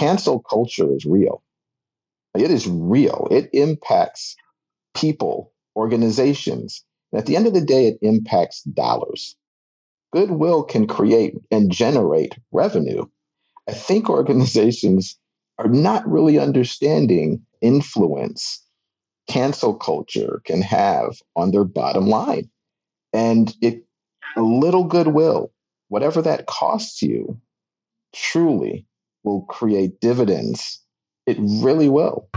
cancel culture is real. It is real. It impacts people, organizations. And at the end of the day, it impacts dollars. Goodwill can create and generate revenue. I think organizations are not really understanding influence cancel culture can have on their bottom line. And it a little goodwill, whatever that costs you, truly will create dividends. It really will.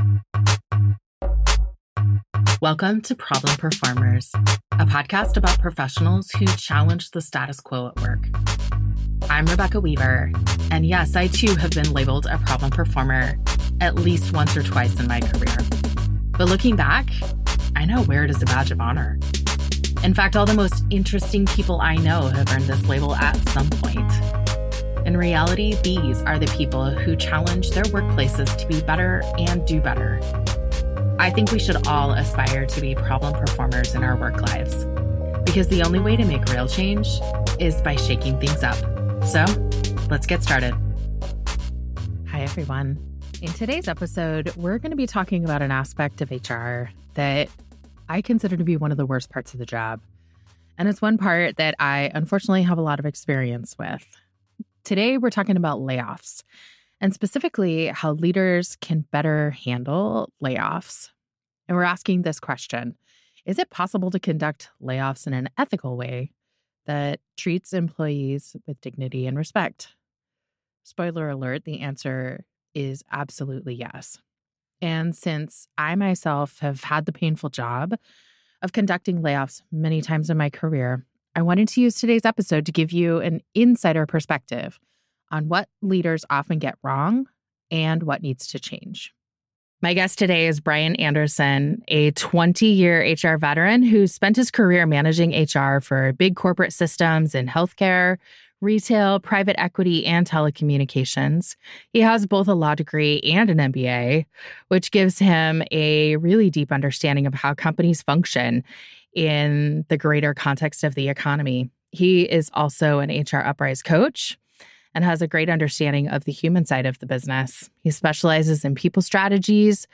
Welcome to Problem Performers, a podcast about professionals who challenge the status quo at work. I'm Rebecca Weaver, and yes, I too have been labeled a problem performer at least once or twice in my career. But looking back, I now wear it as a badge of honor. In fact, all the most interesting people I know have earned this label at some point. In reality, these are the people who challenge their workplaces to be better and do better. I think we should all aspire to be problem performers in our work lives because the only way to make real change is by shaking things up. So let's get started. Hi, everyone. In today's episode, we're going to be talking about an aspect of HR that I consider to be one of the worst parts of the job. And it's one part that I unfortunately have a lot of experience with. Today, we're talking about layoffs and specifically how leaders can better handle layoffs. And we're asking this question Is it possible to conduct layoffs in an ethical way that treats employees with dignity and respect? Spoiler alert, the answer is absolutely yes. And since I myself have had the painful job of conducting layoffs many times in my career, I wanted to use today's episode to give you an insider perspective on what leaders often get wrong and what needs to change. My guest today is Brian Anderson, a 20 year HR veteran who spent his career managing HR for big corporate systems in healthcare, retail, private equity, and telecommunications. He has both a law degree and an MBA, which gives him a really deep understanding of how companies function in the greater context of the economy. He is also an HR Uprise coach and has a great understanding of the human side of the business. He specializes in people strategies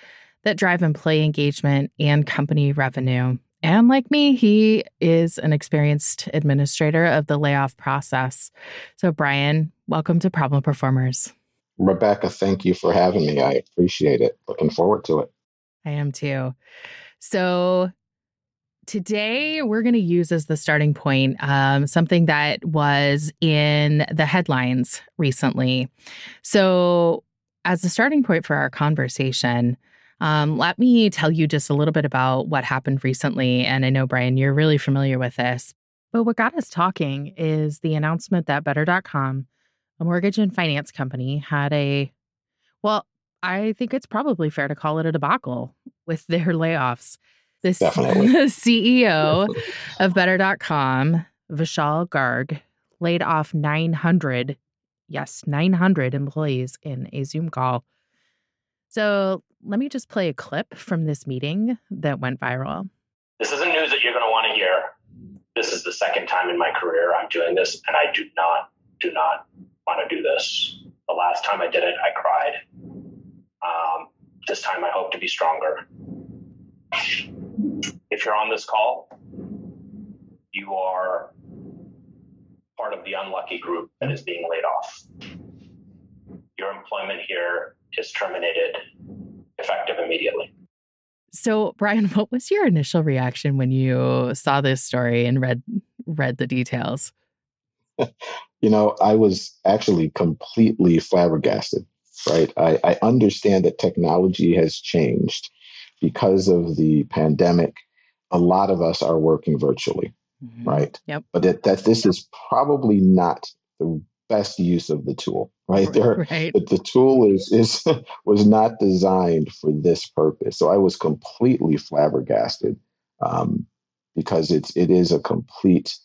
that drive employee engagement and company revenue. And like me, he is an experienced administrator of the layoff process. So, Brian, welcome to Problem Performers. Rebecca, thank you for having me. I appreciate it. Looking forward to it. I am too. So, today we're going to use as the starting point um, something that was in the headlines recently. So, as a starting point for our conversation, um, let me tell you just a little bit about what happened recently. And I know, Brian, you're really familiar with this. But what got us talking is the announcement that Better.com, a mortgage and finance company, had a, well, I think it's probably fair to call it a debacle with their layoffs. The, CEO of Better.com, Vishal Garg, laid off 900, yes, 900 employees in a Zoom call. So let me just play a clip from this meeting that went viral. This isn't news that you're going to want to hear. This is the second time in my career I'm doing this, and I do not, do not want to do this. The last time I did it, I cried. Um, this time I hope to be stronger if you're on this call, you are part of the unlucky group that is being laid off. Your employment here is terminated effective immediately. So, Brian, what was your initial reaction when you saw this story and read read the details? you know, I was actually completely flabbergasted. Right, I, I understand that technology has changed because of the pandemic a lot of us are working virtually, mm-hmm. right? Yep. But that, that this is probably not the best use of the tool, right? There, right. the tool is is was not designed for this purpose. So I was completely flabbergasted um, because it's it is a complete,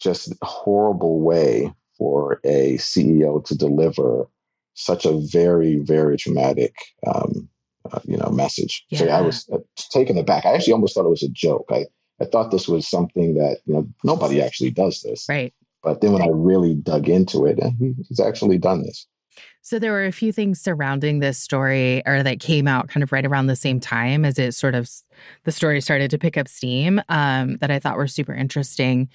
just horrible way for a CEO to deliver such a very very traumatic um, uh, you know, message. Yeah. So I was uh, taken aback. I actually almost thought it was a joke. I, I thought this was something that, you know, nobody actually does this. Right. But then when I really dug into it, he's actually done this. So there were a few things surrounding this story or that came out kind of right around the same time as it sort of the story started to pick up steam um, that I thought were super interesting.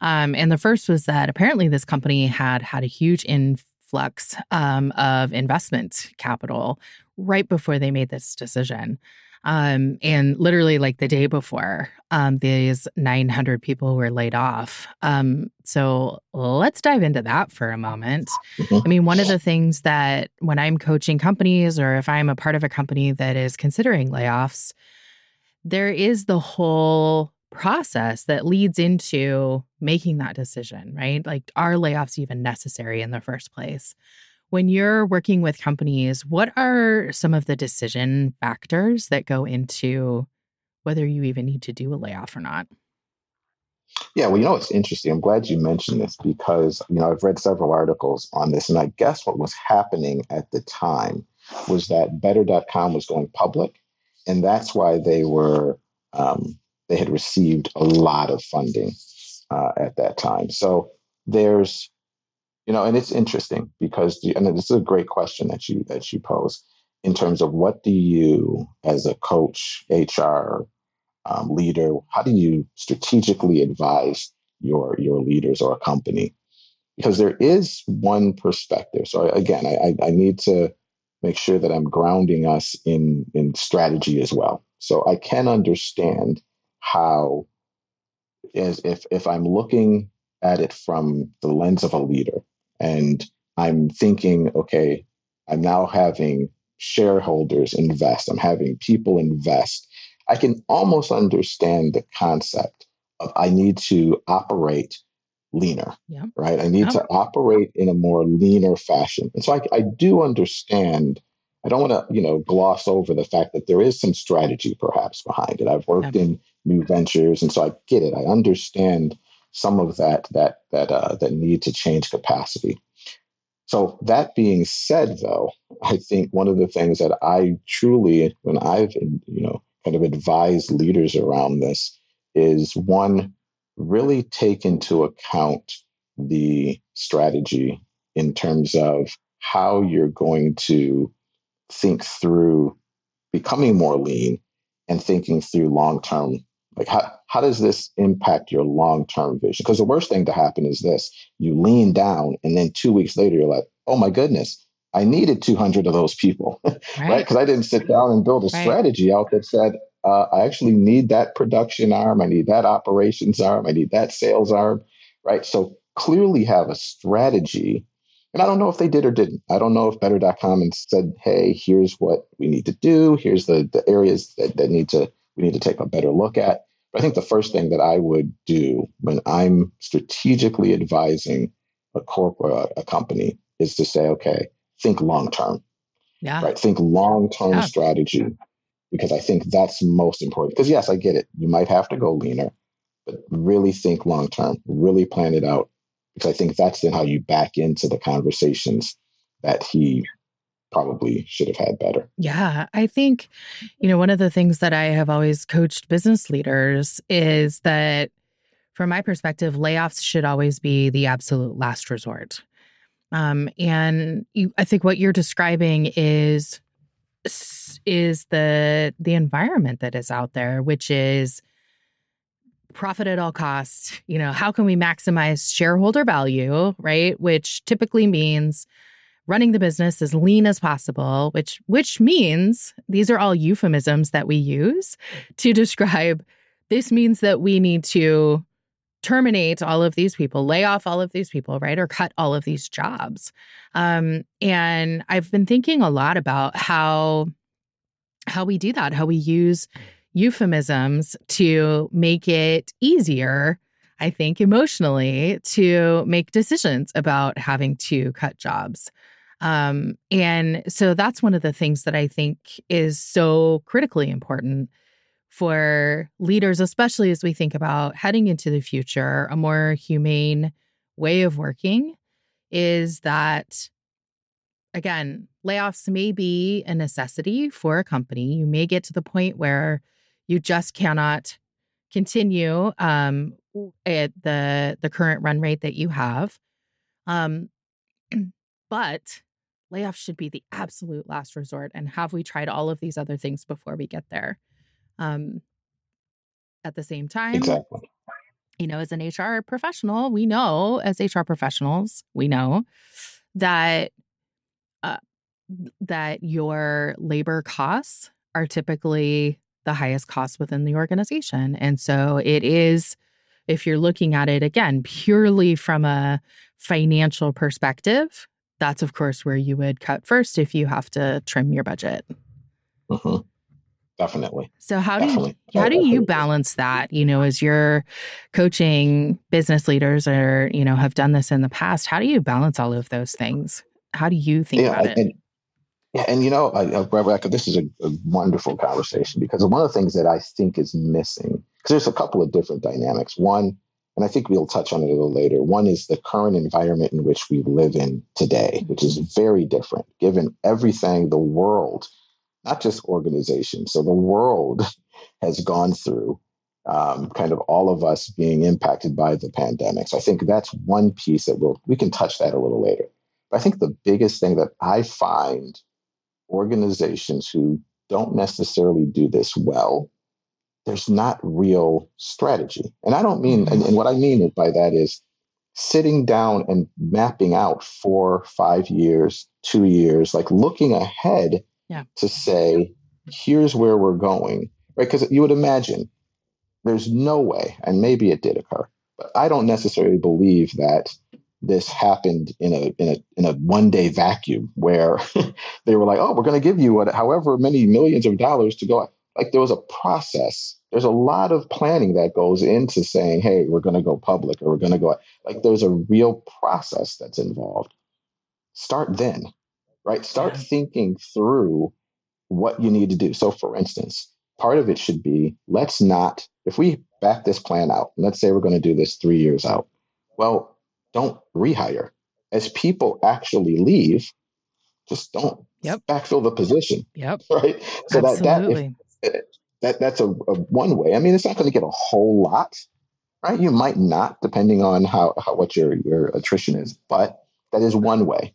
Um, and the first was that apparently this company had had a huge influx um, of investment capital right before they made this decision. Um, and literally, like the day before, um, these 900 people were laid off. Um, so let's dive into that for a moment. Mm-hmm. I mean, one of the things that when I'm coaching companies or if I'm a part of a company that is considering layoffs, there is the whole process that leads into making that decision, right? Like, are layoffs even necessary in the first place? When you're working with companies, what are some of the decision factors that go into whether you even need to do a layoff or not? Yeah, well, you know, it's interesting. I'm glad you mentioned this because, you know, I've read several articles on this, and I guess what was happening at the time was that better.com was going public, and that's why they were, um, they had received a lot of funding uh, at that time. So there's you know and it's interesting because and this is a great question that you that you pose in terms of what do you as a coach hr um, leader how do you strategically advise your your leaders or a company? Because there is one perspective. So again I, I need to make sure that i'm grounding us in in strategy as well. So i can understand how as if if i'm looking at it from the lens of a leader and I'm thinking, okay, I'm now having shareholders invest, I'm having people invest. I can almost understand the concept of I need to operate leaner, yeah. right? I need yeah. to operate in a more leaner fashion. And so I, I do understand. I don't want to, you know, gloss over the fact that there is some strategy perhaps behind it. I've worked yeah. in new ventures, and so I get it. I understand some of that that that uh, that need to change capacity. So that being said, though, I think one of the things that I truly, when I've you know kind of advised leaders around this, is one really take into account the strategy in terms of how you're going to think through becoming more lean and thinking through long term like how, how does this impact your long-term vision? Because the worst thing to happen is this. You lean down and then two weeks later you're like, oh my goodness, I needed 200 of those people, right? Because right? I didn't sit down and build a right. strategy out that said, uh, I actually need that production arm. I need that operations arm. I need that sales arm, right? So clearly have a strategy. And I don't know if they did or didn't. I don't know if better.com and said, hey, here's what we need to do. Here's the, the areas that, that need to we need to take a better look at. I think the first thing that I would do when I'm strategically advising a corporate uh, a company is to say, okay, think long term. Yeah. Right. Think long term yeah. strategy because I think that's most important. Because yes, I get it. You might have to go leaner, but really think long term, really plan it out. Because I think that's then how you back into the conversations that he probably should have had better. Yeah. I think, you know, one of the things that I have always coached business leaders is that from my perspective, layoffs should always be the absolute last resort. Um, and you, I think what you're describing is is the the environment that is out there, which is profit at all costs. You know, how can we maximize shareholder value, right? Which typically means running the business as lean as possible, which which means these are all euphemisms that we use to describe this means that we need to terminate all of these people, lay off all of these people, right? Or cut all of these jobs. Um, and I've been thinking a lot about how how we do that, how we use euphemisms to make it easier I think, emotionally to make decisions about having to cut jobs. Um, and so that's one of the things that I think is so critically important for leaders, especially as we think about heading into the future, a more humane way of working is that, again, layoffs may be a necessity for a company. You may get to the point where you just cannot continue um, at the the current run rate that you have. Um, but layoffs should be the absolute last resort. And have we tried all of these other things before we get there? Um, at the same time, exactly. You know, as an HR professional, we know, as HR professionals, we know that uh, that your labor costs are typically the highest cost within the organization, and so it is. If you're looking at it again purely from a financial perspective, that's of course where you would cut first if you have to trim your budget. Mm-hmm. Definitely. So how Definitely. do you, how do you balance that? You know, as you're coaching business leaders or you know have done this in the past, how do you balance all of those things? How do you think yeah, about it? And, yeah, and you know, Rebecca, this is a, a wonderful conversation because one of the things that I think is missing because there's a couple of different dynamics. One, and I think we'll touch on it a little later. One is the current environment in which we live in today, which is very different given everything the world, not just organizations, so the world has gone through, um, kind of all of us being impacted by the pandemic. So I think that's one piece that we'll, we can touch that a little later. But I think the biggest thing that I find organizations who don't necessarily do this well there's not real strategy. And I don't mean, and, mm-hmm. and what I mean by that is sitting down and mapping out four, five years, two years, like looking ahead yeah. to say, here's where we're going, right? Because you would imagine there's no way, and maybe it did occur, but I don't necessarily believe that this happened in a in a in a one day vacuum where they were like, oh, we're going to give you what, however many millions of dollars to go like there was a process. There's a lot of planning that goes into saying, hey, we're going to go public or we're going to go like there's a real process that's involved. Start then, right? Start yeah. thinking through what you need to do. So, for instance, part of it should be let's not, if we back this plan out, let's say we're going to do this three years out, well, don't rehire. As people actually leave, just don't yep. backfill the position. Yep. Right. So Absolutely. that that if, that that's a, a one way. I mean, it's not going to get a whole lot, right? You might not, depending on how, how what your your attrition is, but that is one way.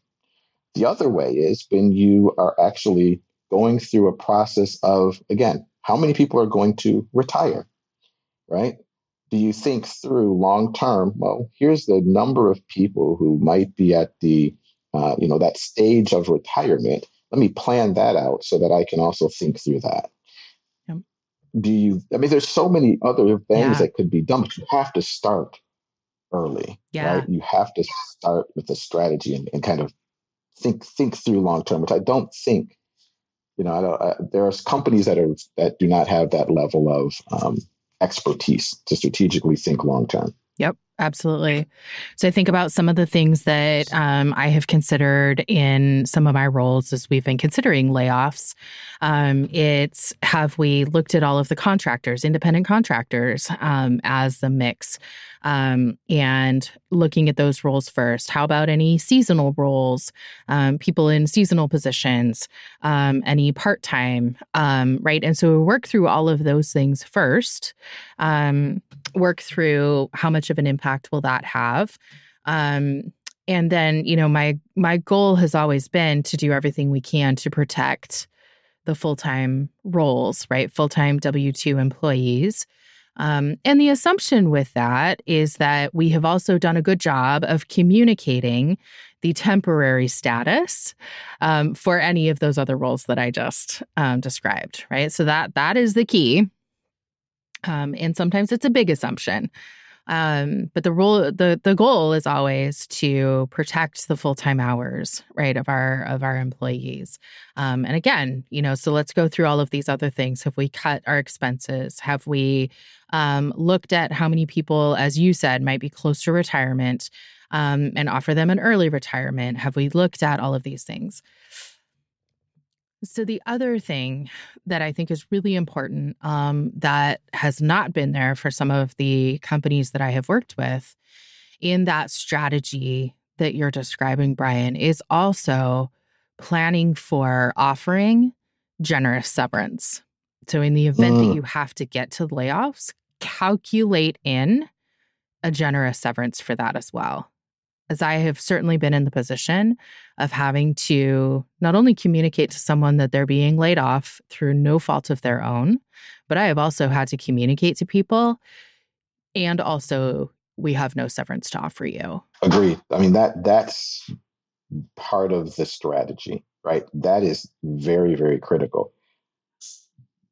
The other way is when you are actually going through a process of again, how many people are going to retire, right? Do you think through long term? Well, here's the number of people who might be at the uh, you know that stage of retirement. Let me plan that out so that I can also think through that do you i mean there's so many other things yeah. that could be done but you have to start early yeah. right you have to start with a strategy and, and kind of think think through long term which i don't think you know I don't, I, there are companies that are that do not have that level of um, expertise to strategically think long term Yep, absolutely. So I think about some of the things that um, I have considered in some of my roles as we've been considering layoffs. Um, it's have we looked at all of the contractors, independent contractors, um, as the mix, um, and looking at those roles first. How about any seasonal roles, um, people in seasonal positions, um, any part time, right? And so we work through all of those things first. Work through how much of an impact will that have. Um, and then, you know, my my goal has always been to do everything we can to protect the full-time roles, right? Full-time W2 employees. Um, and the assumption with that is that we have also done a good job of communicating the temporary status um, for any of those other roles that I just um, described, right? So that that is the key. Um, and sometimes it's a big assumption. Um, but the role, the the goal is always to protect the full time hours, right, of our of our employees. Um, and again, you know, so let's go through all of these other things. Have we cut our expenses? Have we um, looked at how many people, as you said, might be close to retirement, um, and offer them an early retirement? Have we looked at all of these things? So, the other thing that I think is really important um, that has not been there for some of the companies that I have worked with in that strategy that you're describing, Brian, is also planning for offering generous severance. So, in the event mm. that you have to get to layoffs, calculate in a generous severance for that as well. As I have certainly been in the position of having to not only communicate to someone that they're being laid off through no fault of their own, but I have also had to communicate to people and also we have no severance to offer you. Agreed. I mean that that's part of the strategy, right? That is very very critical.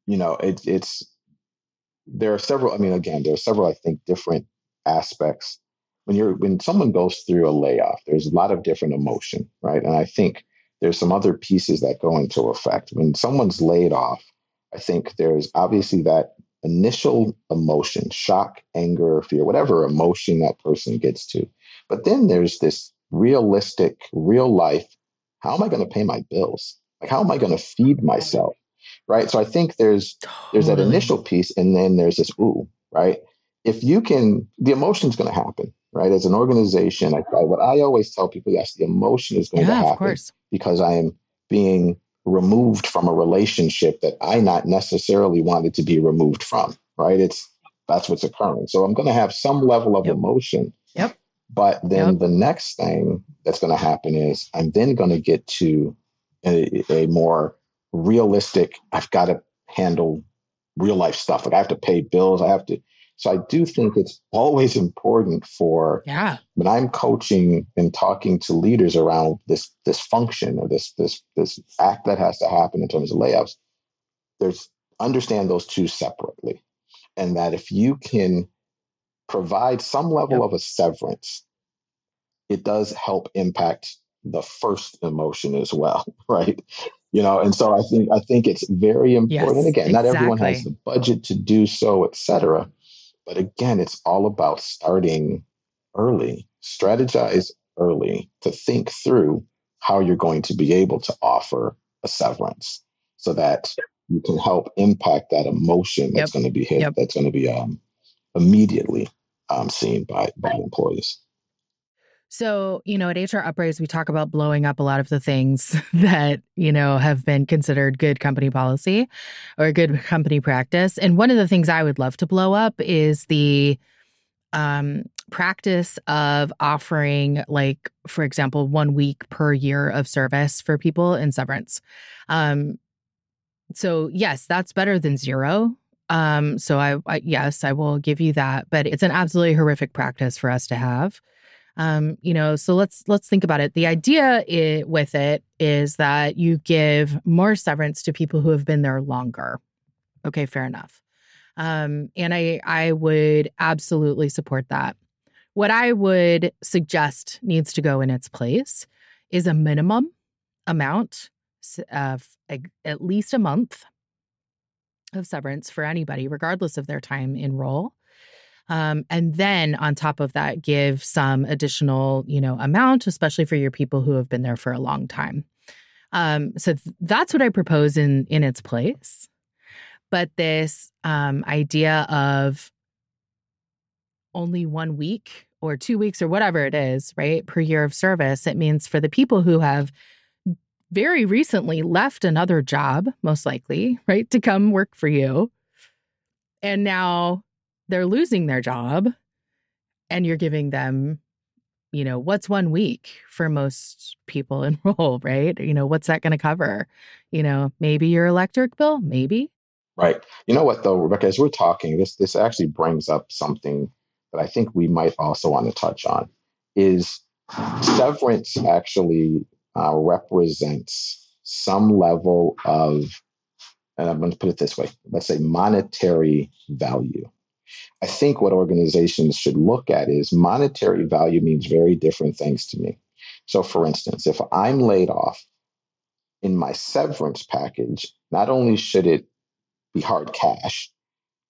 You know, it, it's there are several. I mean, again, there are several. I think different aspects when you're when someone goes through a layoff. There's a lot of different emotion, right? And I think there's some other pieces that go into effect when someone's laid off. I think there's obviously that initial emotion, shock, anger, fear, whatever emotion that person gets to. But then there's this realistic, real life. How am I going to pay my bills? Like, how am I going to feed myself? Right. So I think there's there's that initial piece, and then there's this ooh, right? If you can, the emotion's going to happen, right? As an organization, I, I, what I always tell people, yes, the emotion is going yeah, to happen because I am being removed from a relationship that I not necessarily wanted to be removed from, right? It's that's what's occurring. So I'm going to have some level of yep. emotion. Yep. But then yep. the next thing that's going to happen is I'm then going to get to a, a more realistic, I've got to handle real life stuff. Like I have to pay bills. I have to so I do think it's always important for yeah. when I'm coaching and talking to leaders around this this function or this this this act that has to happen in terms of layoffs. There's understand those two separately, and that if you can provide some level yep. of a severance, it does help impact the first emotion as well, right? You know, and so I think I think it's very important. Yes, again, not everyone has the budget to do so, et cetera but again, it's all about starting early, strategize early to think through how you're going to be able to offer a severance so that you can help impact that emotion that's yep. going to be hit, yep. that's going to be um, immediately um, seen by, by employees. So, you know, at HR Uprise, we talk about blowing up a lot of the things that, you know, have been considered good company policy or good company practice. And one of the things I would love to blow up is the um, practice of offering, like, for example, one week per year of service for people in severance. Um, so, yes, that's better than zero. Um, so I, I, yes, I will give you that, but it's an absolutely horrific practice for us to have. Um, you know, so let's let's think about it. The idea it, with it is that you give more severance to people who have been there longer. Okay, fair enough. Um, and I I would absolutely support that. What I would suggest needs to go in its place is a minimum amount of at least a month of severance for anybody, regardless of their time in role. Um, and then on top of that, give some additional, you know, amount, especially for your people who have been there for a long time. Um, so th- that's what I propose in in its place. But this um, idea of only one week or two weeks or whatever it is, right, per year of service, it means for the people who have very recently left another job, most likely, right, to come work for you. And now they're losing their job and you're giving them you know what's one week for most people enroll right? You know what's that going to cover? You know maybe your electric bill? Maybe. Right. You know what though rebecca as we're talking this this actually brings up something that i think we might also want to touch on is severance actually uh, represents some level of and i'm going to put it this way let's say monetary value I think what organizations should look at is monetary value means very different things to me. So, for instance, if I'm laid off in my severance package, not only should it be hard cash,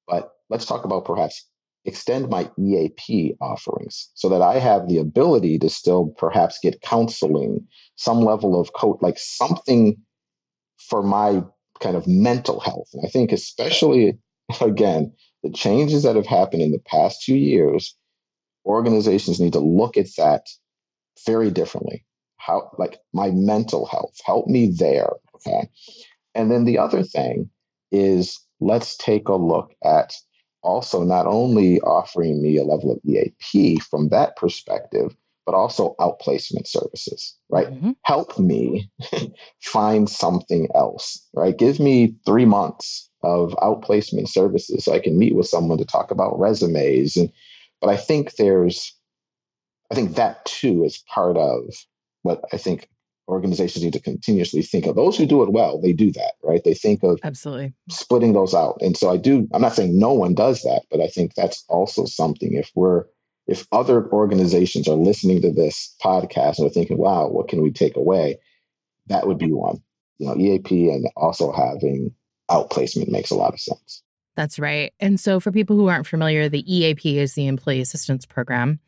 but let's talk about perhaps extend my EAP offerings so that I have the ability to still perhaps get counseling, some level of coach, like something for my kind of mental health. And I think, especially again, the changes that have happened in the past two years, organizations need to look at that very differently. How, like my mental health, help me there. Okay. And then the other thing is let's take a look at also not only offering me a level of EAP from that perspective, but also outplacement services, right? Mm-hmm. Help me find something else, right? Give me three months of outplacement services so I can meet with someone to talk about resumes. And but I think there's I think that too is part of what I think organizations need to continuously think of. Those who do it well, they do that, right? They think of absolutely splitting those out. And so I do, I'm not saying no one does that, but I think that's also something if we're if other organizations are listening to this podcast and are thinking, wow, what can we take away? That would be one. You know, EAP and also having outplacement makes a lot of sense. That's right. And so, for people who aren't familiar, the EAP is the Employee Assistance Program,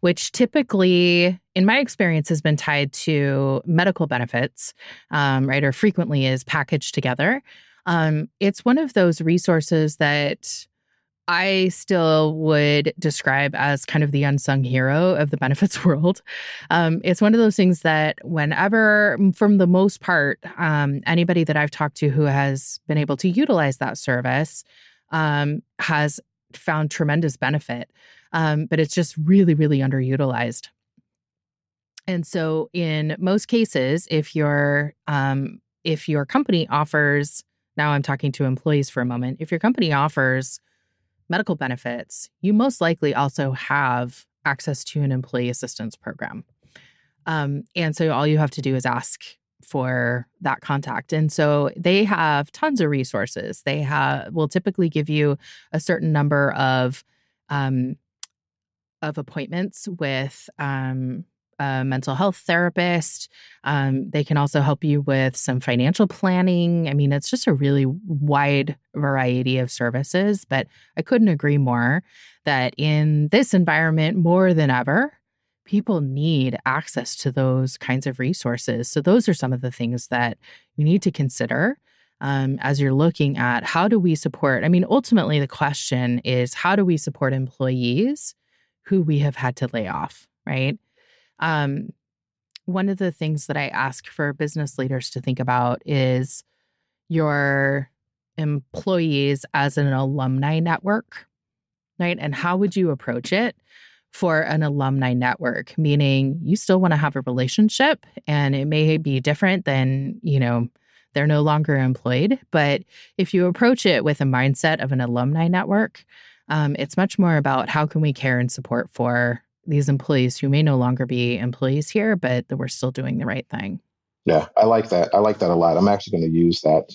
which typically, in my experience, has been tied to medical benefits, um, right, or frequently is packaged together. Um, it's one of those resources that I still would describe as kind of the unsung hero of the benefits world. Um, it's one of those things that, whenever, from the most part, um, anybody that I've talked to who has been able to utilize that service um, has found tremendous benefit. Um, but it's just really, really underutilized. And so, in most cases, if your um, if your company offers, now I'm talking to employees for a moment, if your company offers medical benefits, you most likely also have access to an employee assistance program. Um, and so all you have to do is ask for that contact. And so they have tons of resources. They have will typically give you a certain number of um, of appointments with um, a mental health therapist. Um, they can also help you with some financial planning. I mean, it's just a really wide variety of services, but I couldn't agree more that in this environment, more than ever, people need access to those kinds of resources. So, those are some of the things that you need to consider. Um, as you're looking at how do we support? I mean, ultimately, the question is how do we support employees who we have had to lay off, right? Um, one of the things that I ask for business leaders to think about is your employees as an alumni network, right? And how would you approach it for an alumni network? Meaning you still want to have a relationship and it may be different than, you know, they're no longer employed. But if you approach it with a mindset of an alumni network, um, it's much more about how can we care and support for these employees who may no longer be employees here, but that we're still doing the right thing. Yeah, I like that. I like that a lot. I'm actually going to use that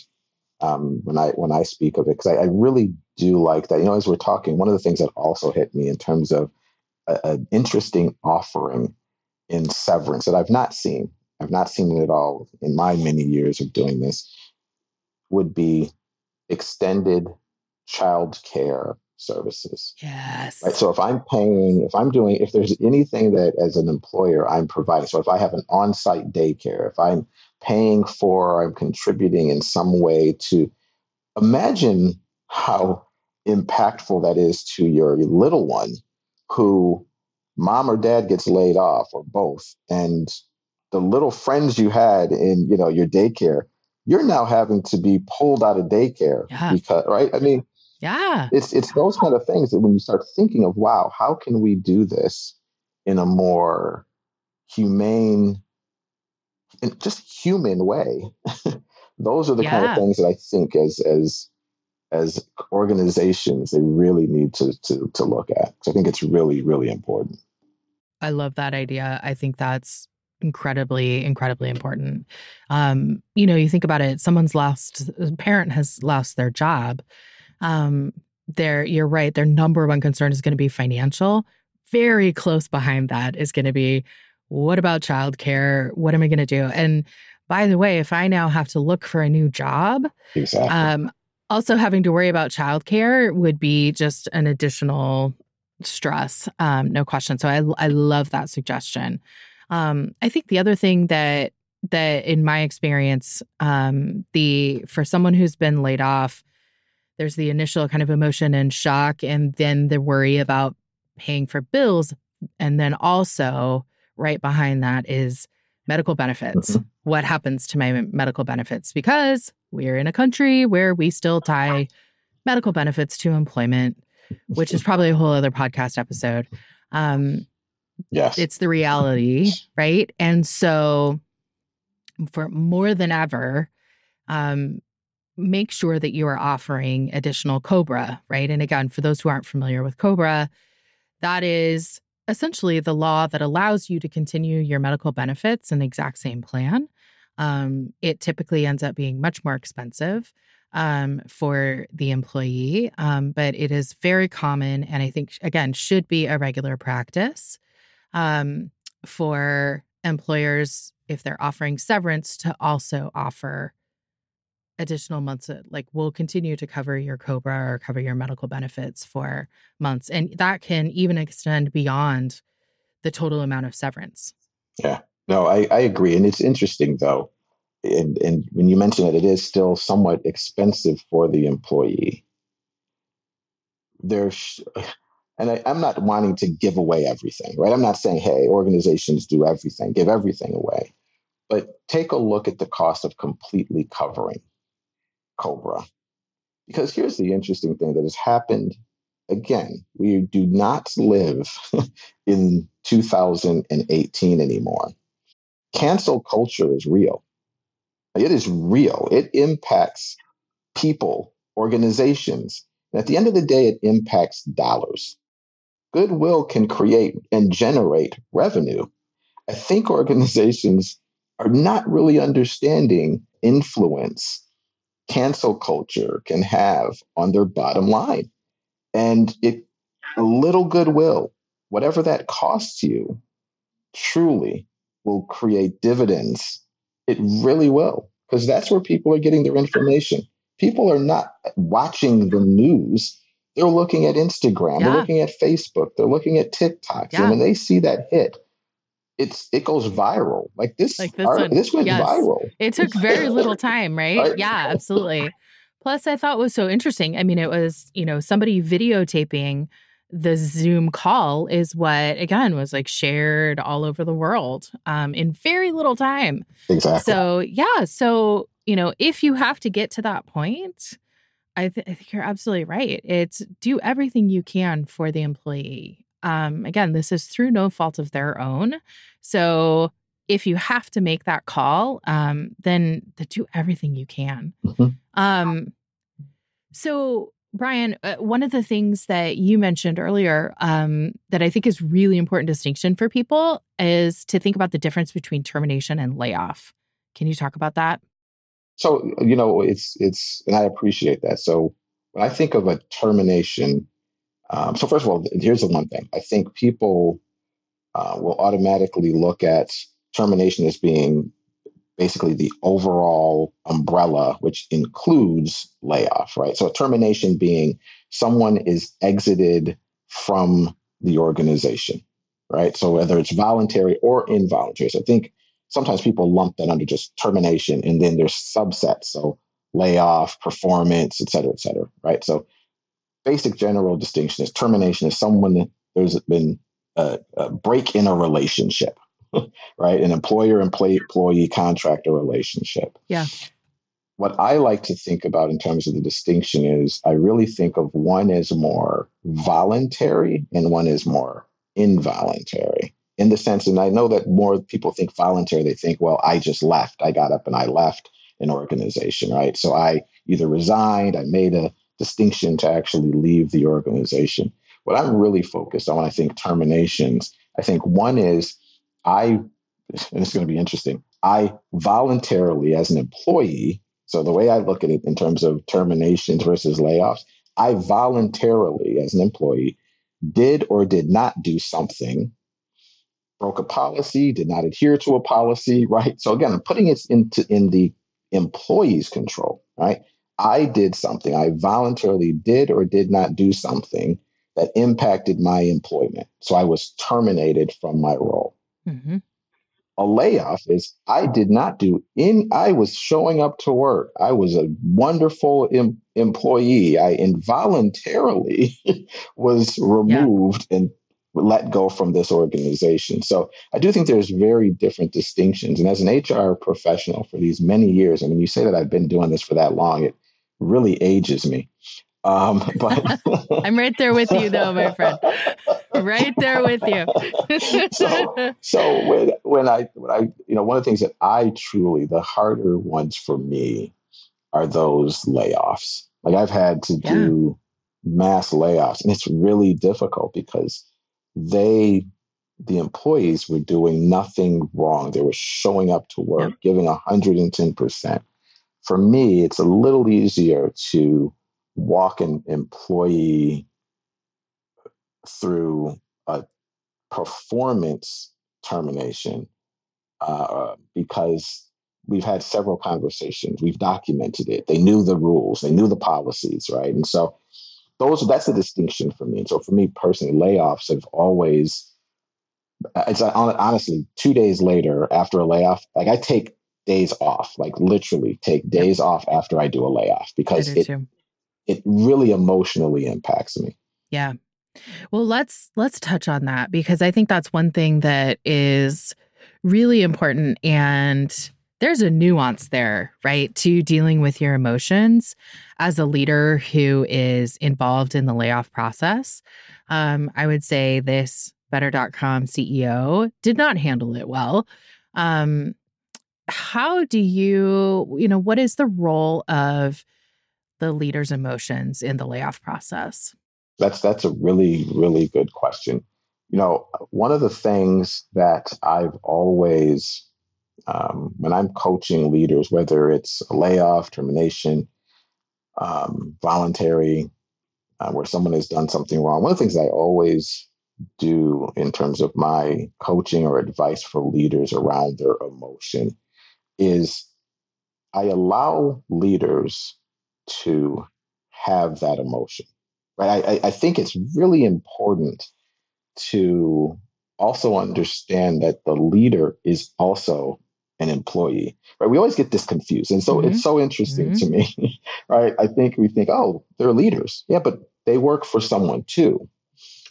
um, when I when I speak of it because I, I, really do like that. You know, as we're talking, one of the things that also hit me in terms of an interesting offering in severance that I've not seen. I've not seen it at all in my many years of doing this. Would be extended child care services. Yes. Right. So if I'm paying, if I'm doing, if there's anything that as an employer I'm providing, so if I have an on site daycare, if I'm paying for, I'm contributing in some way to imagine how impactful that is to your little one who mom or dad gets laid off or both and the little friends you had in you know your daycare you're now having to be pulled out of daycare yeah. because right i mean yeah. It's it's those kind of things that when you start thinking of, wow, how can we do this in a more humane and just human way? those are the yeah. kind of things that I think as as as organizations they really need to to to look at. I think it's really, really important. I love that idea. I think that's incredibly incredibly important um you know you think about it someone's lost a parent has lost their job um, their you're right, their number one concern is going to be financial. Very close behind that is going to be what about childcare? What am I going to do? And by the way, if I now have to look for a new job, exactly. um, also having to worry about childcare would be just an additional stress, um, no question. So I I love that suggestion. Um, I think the other thing that that in my experience, um, the for someone who's been laid off, there's the initial kind of emotion and shock, and then the worry about paying for bills. And then also, right behind that is medical benefits. Mm-hmm. What happens to my medical benefits? Because we're in a country where we still tie medical benefits to employment, which is probably a whole other podcast episode. Um, Yes. It's the reality, right? And so for more than ever, um, make sure that you are offering additional COBRA, right? And again, for those who aren't familiar with COBRA, that is essentially the law that allows you to continue your medical benefits in the exact same plan. Um, it typically ends up being much more expensive um, for the employee, um, but it is very common and I think, again, should be a regular practice um, for employers if they're offering severance to also offer additional months like we'll continue to cover your cobra or cover your medical benefits for months and that can even extend beyond the total amount of severance. Yeah. No i, I agree and it's interesting though and, and when you mention it it is still somewhat expensive for the employee. There's and I, i'm not wanting to give away everything right? I'm not saying hey organizations do everything give everything away but take a look at the cost of completely covering Cobra. Because here's the interesting thing that has happened again. We do not live in 2018 anymore. Cancel culture is real. It is real. It impacts people, organizations. And at the end of the day, it impacts dollars. Goodwill can create and generate revenue. I think organizations are not really understanding influence cancel culture can have on their bottom line. And it a little goodwill, whatever that costs you, truly will create dividends. It really will, because that's where people are getting their information. People are not watching the news. They're looking at Instagram, yeah. they're looking at Facebook, they're looking at TikTok. Yeah. And when they see that hit, it's it goes viral. Like this, like this, one, this went yes. viral. It took very little time, right? right? Yeah, absolutely. Plus, I thought was so interesting. I mean, it was you know somebody videotaping the Zoom call is what again was like shared all over the world um, in very little time. Exactly. So yeah, so you know if you have to get to that point. I, th- I think you're absolutely right. It's do everything you can for the employee. Um, again, this is through no fault of their own. So if you have to make that call, um, then, then do everything you can. Mm-hmm. Um, so, Brian, uh, one of the things that you mentioned earlier um, that I think is really important distinction for people is to think about the difference between termination and layoff. Can you talk about that? So, you know, it's it's, and I appreciate that. So, when I think of a termination, um, so first of all, here's the one thing I think people uh, will automatically look at termination as being basically the overall umbrella, which includes layoff, right? So termination being someone is exited from the organization, right? So whether it's voluntary or involuntary. So I think sometimes people lump that under just termination and then there's subsets. So layoff, performance, et cetera, et cetera, right? So basic general distinction is termination is someone there's been a, a break in a relationship, right? An employer employee contractor relationship. Yeah. What I like to think about in terms of the distinction is I really think of one as more voluntary and one is more involuntary in the sense, and I know that more people think voluntary, they think, well, I just left. I got up and I left an organization, right? So I either resigned, I made a distinction to actually leave the organization. What I'm really focused on I think terminations, I think one is I, and it's going to be interesting, I voluntarily, as an employee, so the way I look at it in terms of terminations versus layoffs, I voluntarily, as an employee, did or did not do something, broke a policy, did not adhere to a policy, right? So again, I'm putting it into in the employee's control, right? I did something, I voluntarily did or did not do something that impacted my employment. So I was terminated from my role. Mm-hmm. A layoff is I did not do in I was showing up to work. I was a wonderful em- employee. I involuntarily was removed yeah. and let go from this organization. So I do think there's very different distinctions. And as an HR professional for these many years, I mean, you say that I've been doing this for that long, it really ages me. Um, but I'm right there with you, though, my friend. right there with you. so, so when when I when I you know one of the things that I truly the harder ones for me are those layoffs. Like I've had to yeah. do mass layoffs, and it's really difficult because they the employees were doing nothing wrong. They were showing up to work, yep. giving 110%. For me, it's a little easier to walk an employee through a performance termination uh, because we've had several conversations. We've documented it. They knew the rules. They knew the policies, right? And so those that's a distinction for me. And so for me personally, layoffs have always it's honestly two days later after a layoff, like I take days off, like literally take days yep. off after I do a layoff because it too it really emotionally impacts me. Yeah. Well, let's let's touch on that because I think that's one thing that is really important and there's a nuance there, right? To dealing with your emotions as a leader who is involved in the layoff process. Um, I would say this better.com CEO did not handle it well. Um, how do you, you know, what is the role of the leader's emotions in the layoff process? That's that's a really really good question. You know, one of the things that I've always um, when I'm coaching leaders, whether it's a layoff, termination, um, voluntary, uh, where someone has done something wrong, one of the things I always do in terms of my coaching or advice for leaders around their emotion is I allow leaders to have that emotion. Right. I, I think it's really important to also understand that the leader is also an employee. Right. We always get this confused. And so mm-hmm. it's so interesting mm-hmm. to me. Right. I think we think, oh, they're leaders. Yeah, but they work for someone too.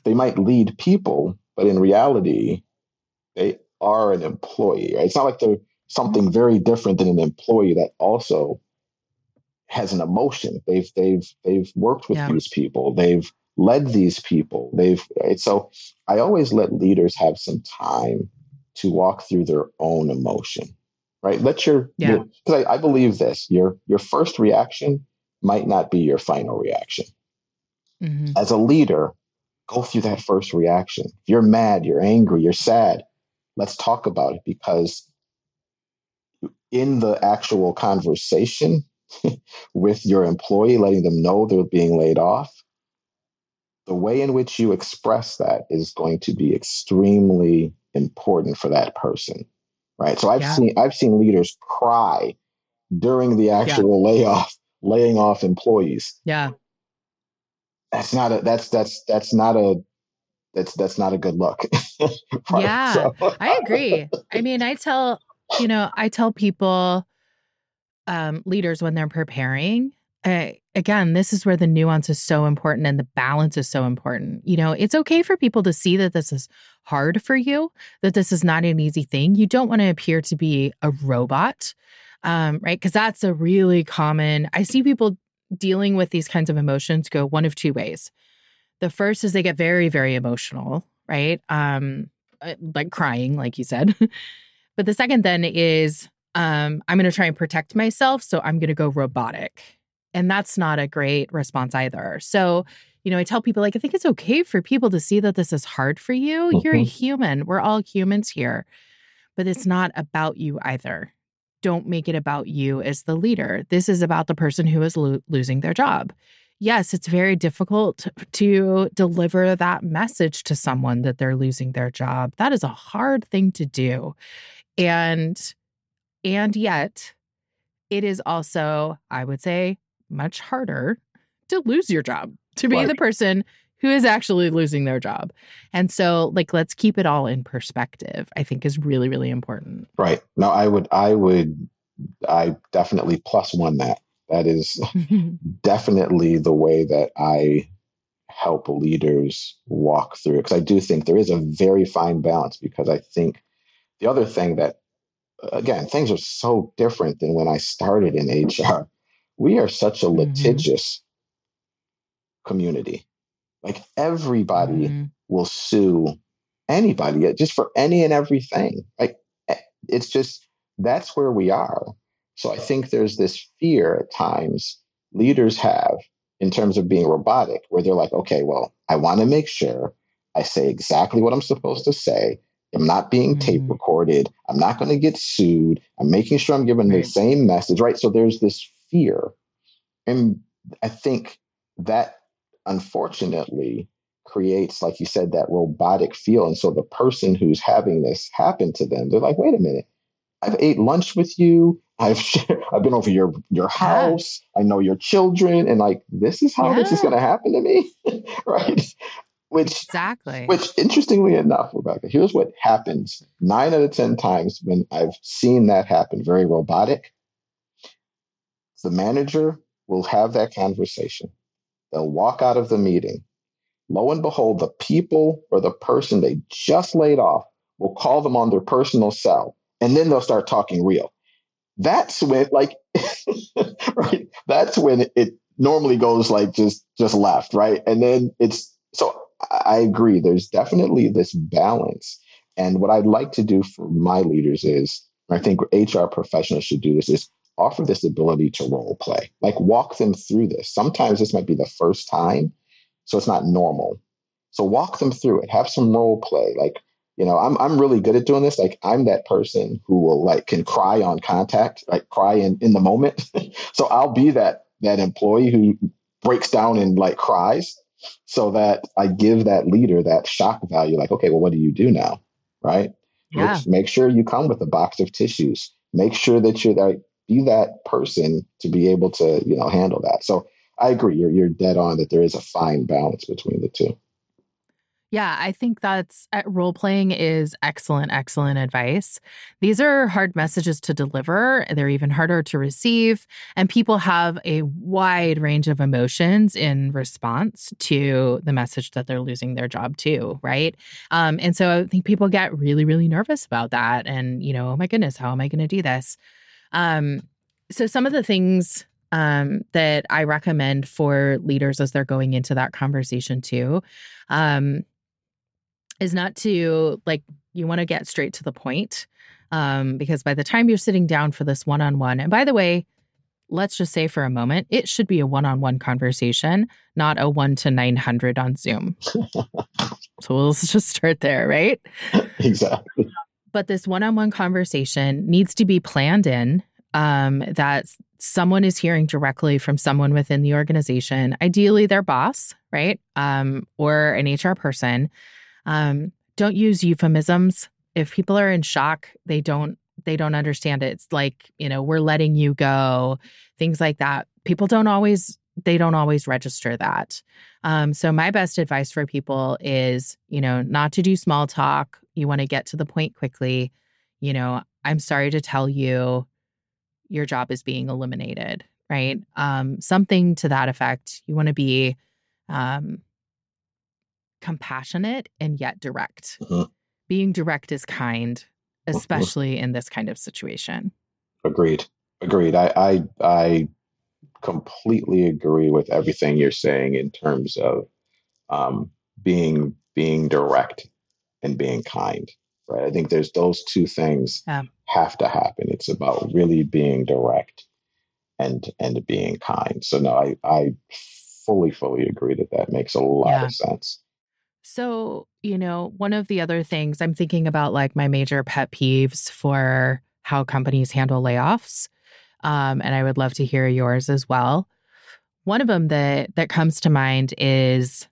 They might lead people, but in reality, they are an employee. Right? It's not like they're something very different than an employee that also has an emotion. They've they've they've worked with yeah. these people. They've led these people. They've right? so I always let leaders have some time to walk through their own emotion. Right? Let your yeah. because I, I believe this. Your your first reaction might not be your final reaction. Mm-hmm. As a leader, go through that first reaction. If you're mad, you're angry, you're sad. Let's talk about it because in the actual conversation, with your employee, letting them know they're being laid off, the way in which you express that is going to be extremely important for that person. Right. So I've yeah. seen I've seen leaders cry during the actual yeah. layoff, laying off employees. Yeah. That's not a that's that's that's not a that's that's not a good look. right? Yeah. So. I agree. I mean, I tell, you know, I tell people um, leaders when they're preparing uh, again this is where the nuance is so important and the balance is so important. You know it's okay for people to see that this is hard for you that this is not an easy thing. You don't want to appear to be a robot um, right? Because that's a really common i see people dealing with these kinds of emotions go one of two ways. The first is they get very very emotional right? Um uh, like crying like you said but the second then is um, I'm going to try and protect myself. So I'm going to go robotic. And that's not a great response either. So, you know, I tell people, like, I think it's okay for people to see that this is hard for you. Mm-hmm. You're a human. We're all humans here, but it's not about you either. Don't make it about you as the leader. This is about the person who is lo- losing their job. Yes, it's very difficult to deliver that message to someone that they're losing their job. That is a hard thing to do. And and yet, it is also, I would say, much harder to lose your job, to be right. the person who is actually losing their job. And so, like, let's keep it all in perspective, I think is really, really important. Right. Now, I would, I would, I definitely plus one that. That is definitely the way that I help leaders walk through. Because I do think there is a very fine balance, because I think the other thing that again, things are so different than when I started in HR. We are such a mm-hmm. litigious community. Like everybody mm-hmm. will sue anybody just for any and everything. Like eh, it's just that's where we are. So I think there's this fear at times leaders have in terms of being robotic, where they're like, okay, well, I want to make sure I say exactly what I'm supposed to say. I'm not being mm-hmm. tape recorded. I'm not going to get sued. I'm making sure I'm giving right. the same message, right? So there's this fear. And I think that unfortunately creates, like you said, that robotic feel. And so the person who's having this happen to them, they're like, wait a minute, I've ate lunch with you. I've I've been over your your house. Yeah. I know your children, and like this is how yeah. this is going to happen to me, right? Which exactly. Which interestingly enough, Rebecca, here's what happens nine out of ten times when I've seen that happen, very robotic. The manager will have that conversation. They'll walk out of the meeting. Lo and behold, the people or the person they just laid off will call them on their personal cell, and then they'll start talking real that's when like right that's when it, normally goes like just just left right and then it's so i agree there's definitely this balance. And what i'd like to do for my leaders is i think hr professionals should do this is offer this ability to role play like walk them through this. Sometimes this might be the first time so it's not normal. So walk them through it have some role play like you know i'm i'm really good at doing this like i'm that person who will like can cry on contact like cry in in the moment. So i'll be that that employee who breaks down and like cries so that i give that leader that shock value like okay well what do you do now right? Yeah. make, make sure you come with a box of tissues. Make sure that you're that be that person to be able to you know handle that. So i agree you're, you're dead on that there is a fine balance between the two yeah, I think that's uh, role playing is excellent, excellent advice. These are hard messages to deliver. They're even harder to receive. And people have a wide range of emotions in response to the message that they're losing their job to, right? Um, and so I think people get really, really nervous about that. And, you know, oh my goodness, how am I going to do this? Um, so some of the things um, that I recommend for leaders as they're going into that conversation too. Um, is not to like you want to get straight to the point um, because by the time you're sitting down for this one-on-one and by the way let's just say for a moment it should be a one-on-one conversation not a 1 to 900 on zoom. So let's just start there right? Exactly. But this one-on-one conversation needs to be planned in um, that someone is hearing directly from someone within the organization ideally their boss right? Um, or an hr person um, don't use euphemisms. If people are in shock, they don't they don't understand it. It's like, you know, we're letting you go, things like that. People don't always they don't always register that. Um, so my best advice for people is, you know, not to do small talk. You want to get to the point quickly. You know, I'm sorry to tell you your job is being eliminated, right? Um, something to that effect. You want to be um, compassionate and yet direct. Mm-hmm. Being direct is kind, mm-hmm. especially mm-hmm. in this kind of situation. Agreed. Agreed. I, I I completely agree with everything you're saying in terms of um, being being direct and being kind. Right. I think there's those two things yeah. have to happen. It's about really being direct and and being kind. So no, I I fully fully agree that that makes a lot yeah. of sense. So, you know, one of the other things I'm thinking about, like my major pet peeves for how companies handle layoffs, um, and I would love to hear yours as well. One of them that that comes to mind is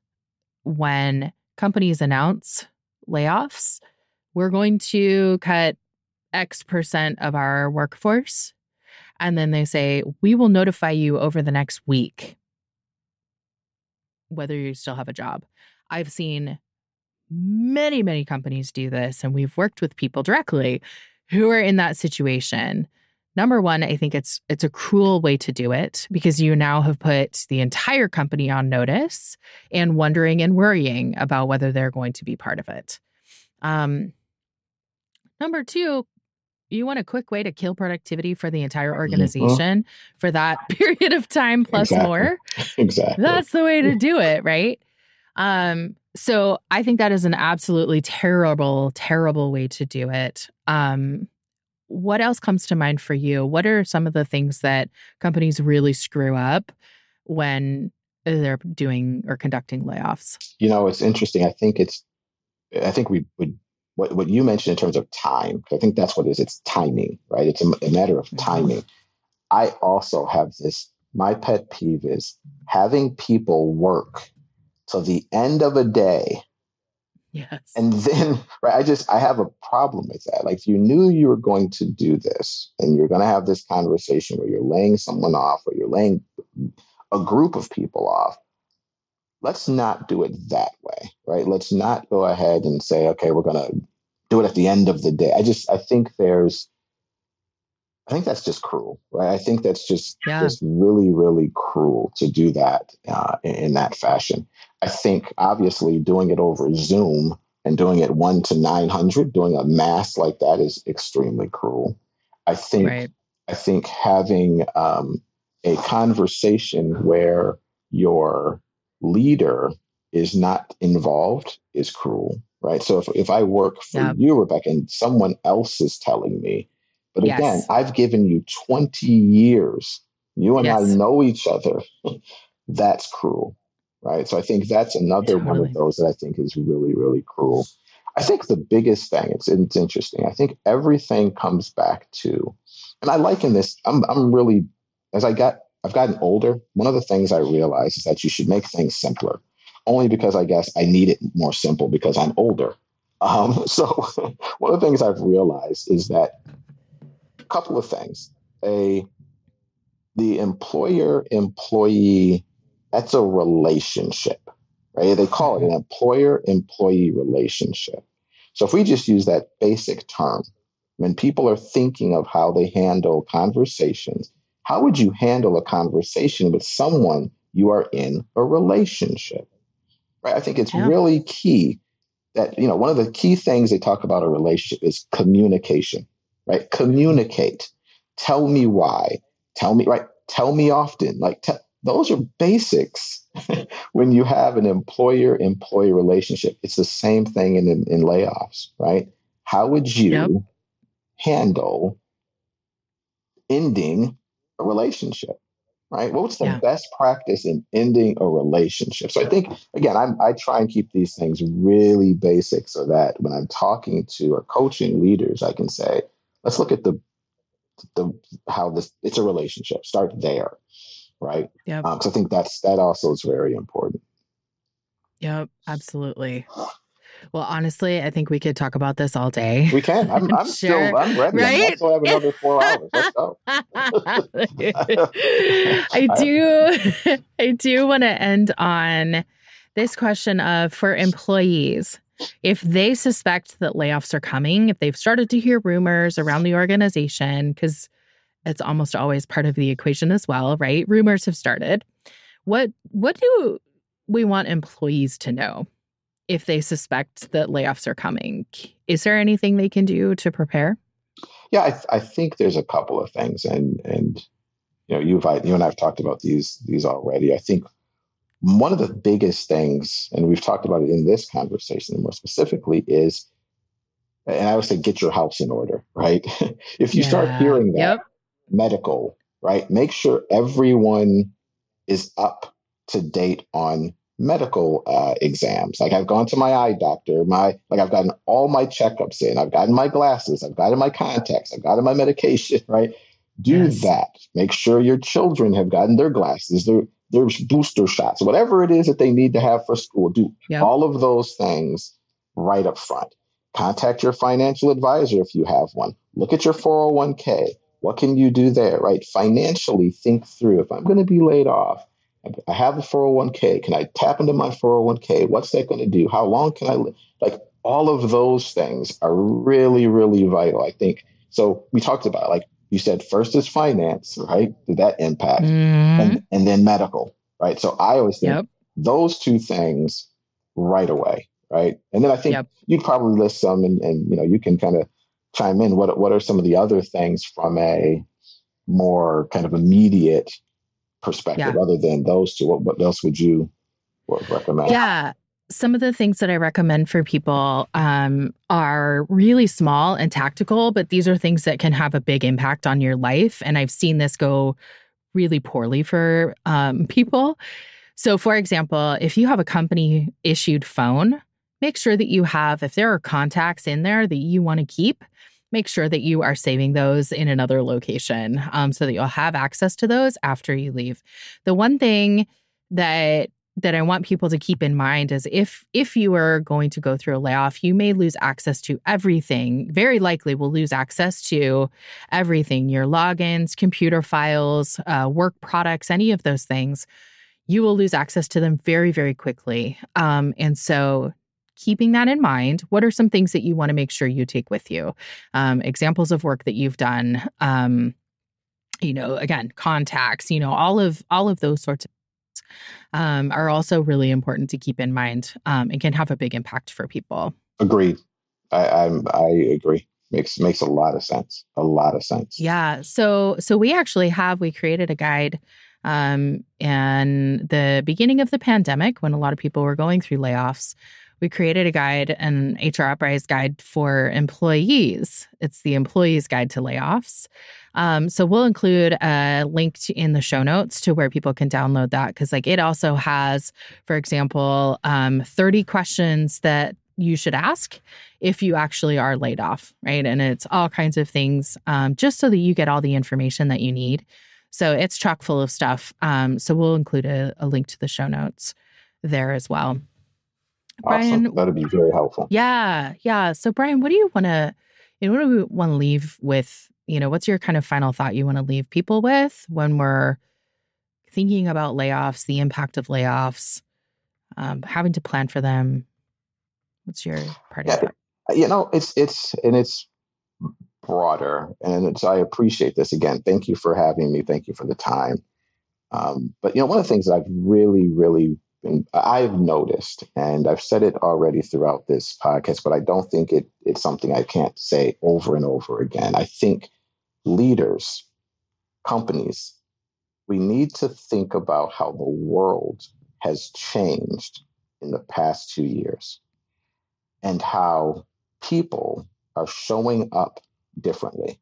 when companies announce layoffs, we're going to cut X percent of our workforce. And then they say, we will notify you over the next week whether you still have a job. I've seen many, many companies do this, and we've worked with people directly who are in that situation. Number one, I think it's it's a cruel way to do it because you now have put the entire company on notice and wondering and worrying about whether they're going to be part of it. Um, number two, you want a quick way to kill productivity for the entire mm-hmm. organization mm-hmm. for that period of time plus exactly. more. exactly. That's the way to do it, right? Um, so I think that is an absolutely terrible, terrible way to do it. Um, what else comes to mind for you? What are some of the things that companies really screw up when they're doing or conducting layoffs? You know, it's interesting. I think it's, I think we would, what, what you mentioned in terms of time, I think that's what it is. It's timing, right? It's a, a matter of mm-hmm. timing. I also have this, my pet peeve is having people work till the end of a day Yes. And then, right, I just, I have a problem with that. Like, you knew you were going to do this and you're going to have this conversation where you're laying someone off or you're laying a group of people off. Let's not do it that way, right? Let's not go ahead and say, okay, we're going to do it at the end of the day. I just, I think there's, I think that's just cruel, right? I think that's just yeah. just really, really cruel to do that uh, in, in, that fashion. I think obviously doing it over Zoom and doing it one to nine hundred, doing a mass like that is extremely cruel. I think right. I think having um, a conversation where your leader is not involved is cruel, right? So if if I work for yeah. you, Rebecca, and someone else is telling me but yes. again, I've given you 20 years. You and yes. I know each other. that's cruel, right? So I think that's another totally. one of those that I think is really, really cruel. I think the biggest thing, it's, it's interesting. I think everything comes back to, and I liken this, I'm, I'm really, as I got, I've gotten older, one of the things I realized is that you should make things simpler, only because I guess I need it more simple because I'm older. Um, so one of the things I've realized is that a couple of things. A the employer employee that's a relationship, right? They call it an employer employee relationship. So if we just use that basic term, when people are thinking of how they handle conversations, how would you handle a conversation with someone you are in a relationship? Right? I think it's yeah. really key that, you know, one of the key things they talk about a relationship is communication right? Communicate. Tell me why. Tell me, right? Tell me often. Like, t- those are basics when you have an employer employee relationship. It's the same thing in, in, in layoffs, right? How would you yep. handle ending a relationship? Right? What's the yeah. best practice in ending a relationship? So I think again, I'm, I try and keep these things really basic so that when I'm talking to or coaching leaders, I can say, let's look at the the how this it's a relationship. Start there, right? Yeah. Um, so I think that's that also is very important. Yep, absolutely. Well, honestly, I think we could talk about this all day. We can. I'm, I'm sure. still. I'm ready. Right? I have another four hours. Let's go. I do. I do want to end on this question of for employees if they suspect that layoffs are coming, if they've started to hear rumors around the organization, because it's almost always part of the equation as well, right? Rumors have started. What what do we want employees to know if they suspect that layoffs are coming? Is there anything they can do to prepare? Yeah, I, th- I think there's a couple of things, and and you know, you've I, you and I've talked about these these already. I think one of the biggest things, and we've talked about it in this conversation more specifically, is, and I would say, get your house in order, right? if you yeah. start hearing that yep. Medical, right, make sure everyone is up to date on medical uh, exams. Like I've gone to my eye doctor, my like I've gotten all my checkups in. I've gotten my glasses. I've gotten my contacts. I've gotten my medication. Right. Do yes. that. Make sure your children have gotten their glasses. Their there's booster shots, whatever it is that they need to have for school. Do yep. all of those things right up front. Contact your financial advisor if you have one. Look at your 401k. What can you do there, right? Financially, think through if I'm going to be laid off, I have a 401k. Can I tap into my 401k? What's that going to do? How long can I live? Like all of those things are really, really vital. I think so. We talked about like you said first is finance, right? Did that impact, mm-hmm. and, and then medical, right? So I always think yep. those two things right away, right? And then I think yep. you'd probably list some, and, and you know you can kind of chime in. What what are some of the other things from a more kind of immediate perspective, yeah. other than those two? What, what else would you recommend? Yeah. Some of the things that I recommend for people um, are really small and tactical, but these are things that can have a big impact on your life. And I've seen this go really poorly for um, people. So, for example, if you have a company issued phone, make sure that you have, if there are contacts in there that you want to keep, make sure that you are saving those in another location um, so that you'll have access to those after you leave. The one thing that that I want people to keep in mind is if if you are going to go through a layoff, you may lose access to everything. Very likely will lose access to everything, your logins, computer files, uh, work products, any of those things. You will lose access to them very, very quickly. Um, and so keeping that in mind, what are some things that you want to make sure you take with you? Um, examples of work that you've done. Um, you know, again, contacts. You know, all of all of those sorts of um, are also really important to keep in mind um, and can have a big impact for people. Agreed. I, I'm, I agree. Makes makes a lot of sense. A lot of sense. Yeah. So so we actually have we created a guide um, in the beginning of the pandemic when a lot of people were going through layoffs we created a guide, an HR Uprise guide for employees. It's the employees guide to layoffs. Um, so we'll include a link to, in the show notes to where people can download that because, like, it also has, for example, um, 30 questions that you should ask if you actually are laid off, right? And it's all kinds of things um, just so that you get all the information that you need. So it's chock full of stuff. Um, so we'll include a, a link to the show notes there as well. Brian, awesome. that'd be very helpful. Yeah, yeah. So, Brian, what do you want to, you know, what do we want to leave with? You know, what's your kind of final thought you want to leave people with when we're thinking about layoffs, the impact of layoffs, um, having to plan for them? What's your part yeah, of that? You know, it's it's and it's broader, and it's I appreciate this again. Thank you for having me. Thank you for the time. Um, but you know, one of the things that I've really, really I've noticed, and I've said it already throughout this podcast, but I don't think it, it's something I can't say over and over again. I think leaders, companies, we need to think about how the world has changed in the past two years and how people are showing up differently.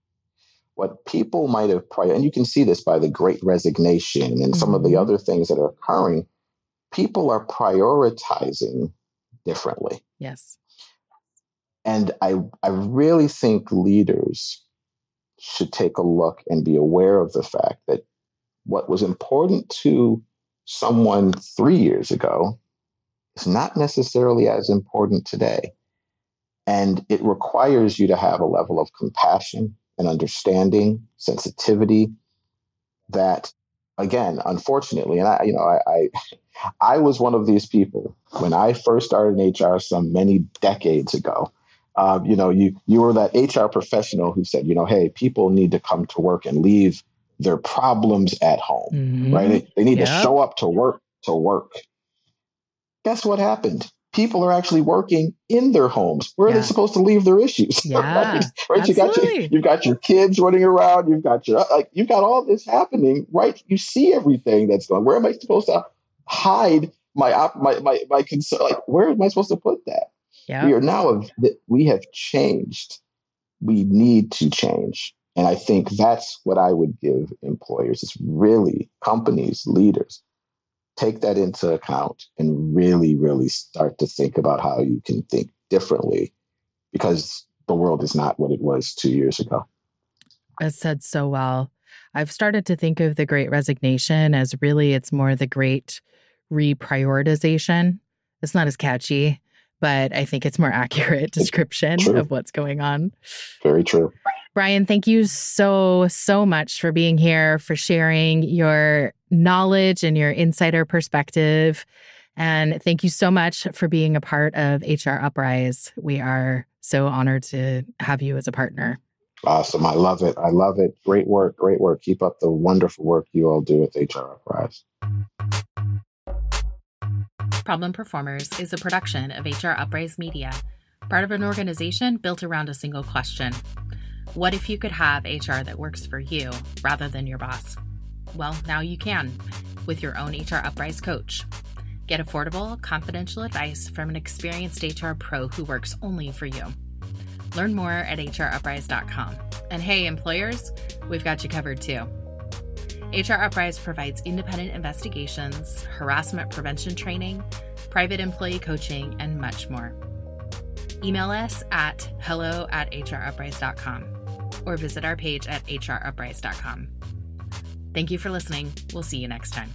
What people might have prior, and you can see this by the great resignation and mm-hmm. some of the mm-hmm. other things that are occurring people are prioritizing differently. Yes. And I, I really think leaders should take a look and be aware of the fact that what was important to someone three years ago is not necessarily as important today. And it requires you to have a level of compassion and understanding, sensitivity that again, unfortunately, and I, you know, I, I, I was one of these people when I first started in HR some many decades ago. Um, you know, you you were that HR professional who said, you know, hey, people need to come to work and leave their problems at home, mm-hmm. right? They, they need yep. to show up to work to work. Guess what happened? people are actually working in their homes. Where yeah. are they supposed to leave their issues? Yeah, right? right? You got your, you've got your kids running around. You've got your like you've got all this happening. Right? You see everything that's going. Where am I supposed to hide my my my my concern? Like where am I supposed to put that? Yeah. We are now we have changed. We need to change. And I think that's what I would give employers. It's really companies, leaders take that into account and really, really start to think about how you can think differently because the world is not what it was two years ago. As said so well. I've started to think of the great resignation as really it's more the great reprioritization. It's not as catchy, but I think it's more accurate description of what's going on. Very true. Brian, thank you so, so much for being here, for sharing your knowledge and your insider perspective. And thank you so much for being a part of HR Uprise. We are so honored to have you as a partner. Awesome. I love it. I love it. Great work. Great work. Keep up the wonderful work you all do with HR Uprise. Problem Performers is a production of HR Uprise Media Part of an organization built around a single question What if you could have HR that works for you rather than your boss? Well, now you can with your own HR Uprise coach. Get affordable, confidential advice from an experienced HR pro who works only for you. Learn more at hruprise.com. And hey, employers, we've got you covered too. HR Uprise provides independent investigations, harassment prevention training, private employee coaching, and much more. Email us at hello at hruprise.com or visit our page at hruprise.com. Thank you for listening. We'll see you next time.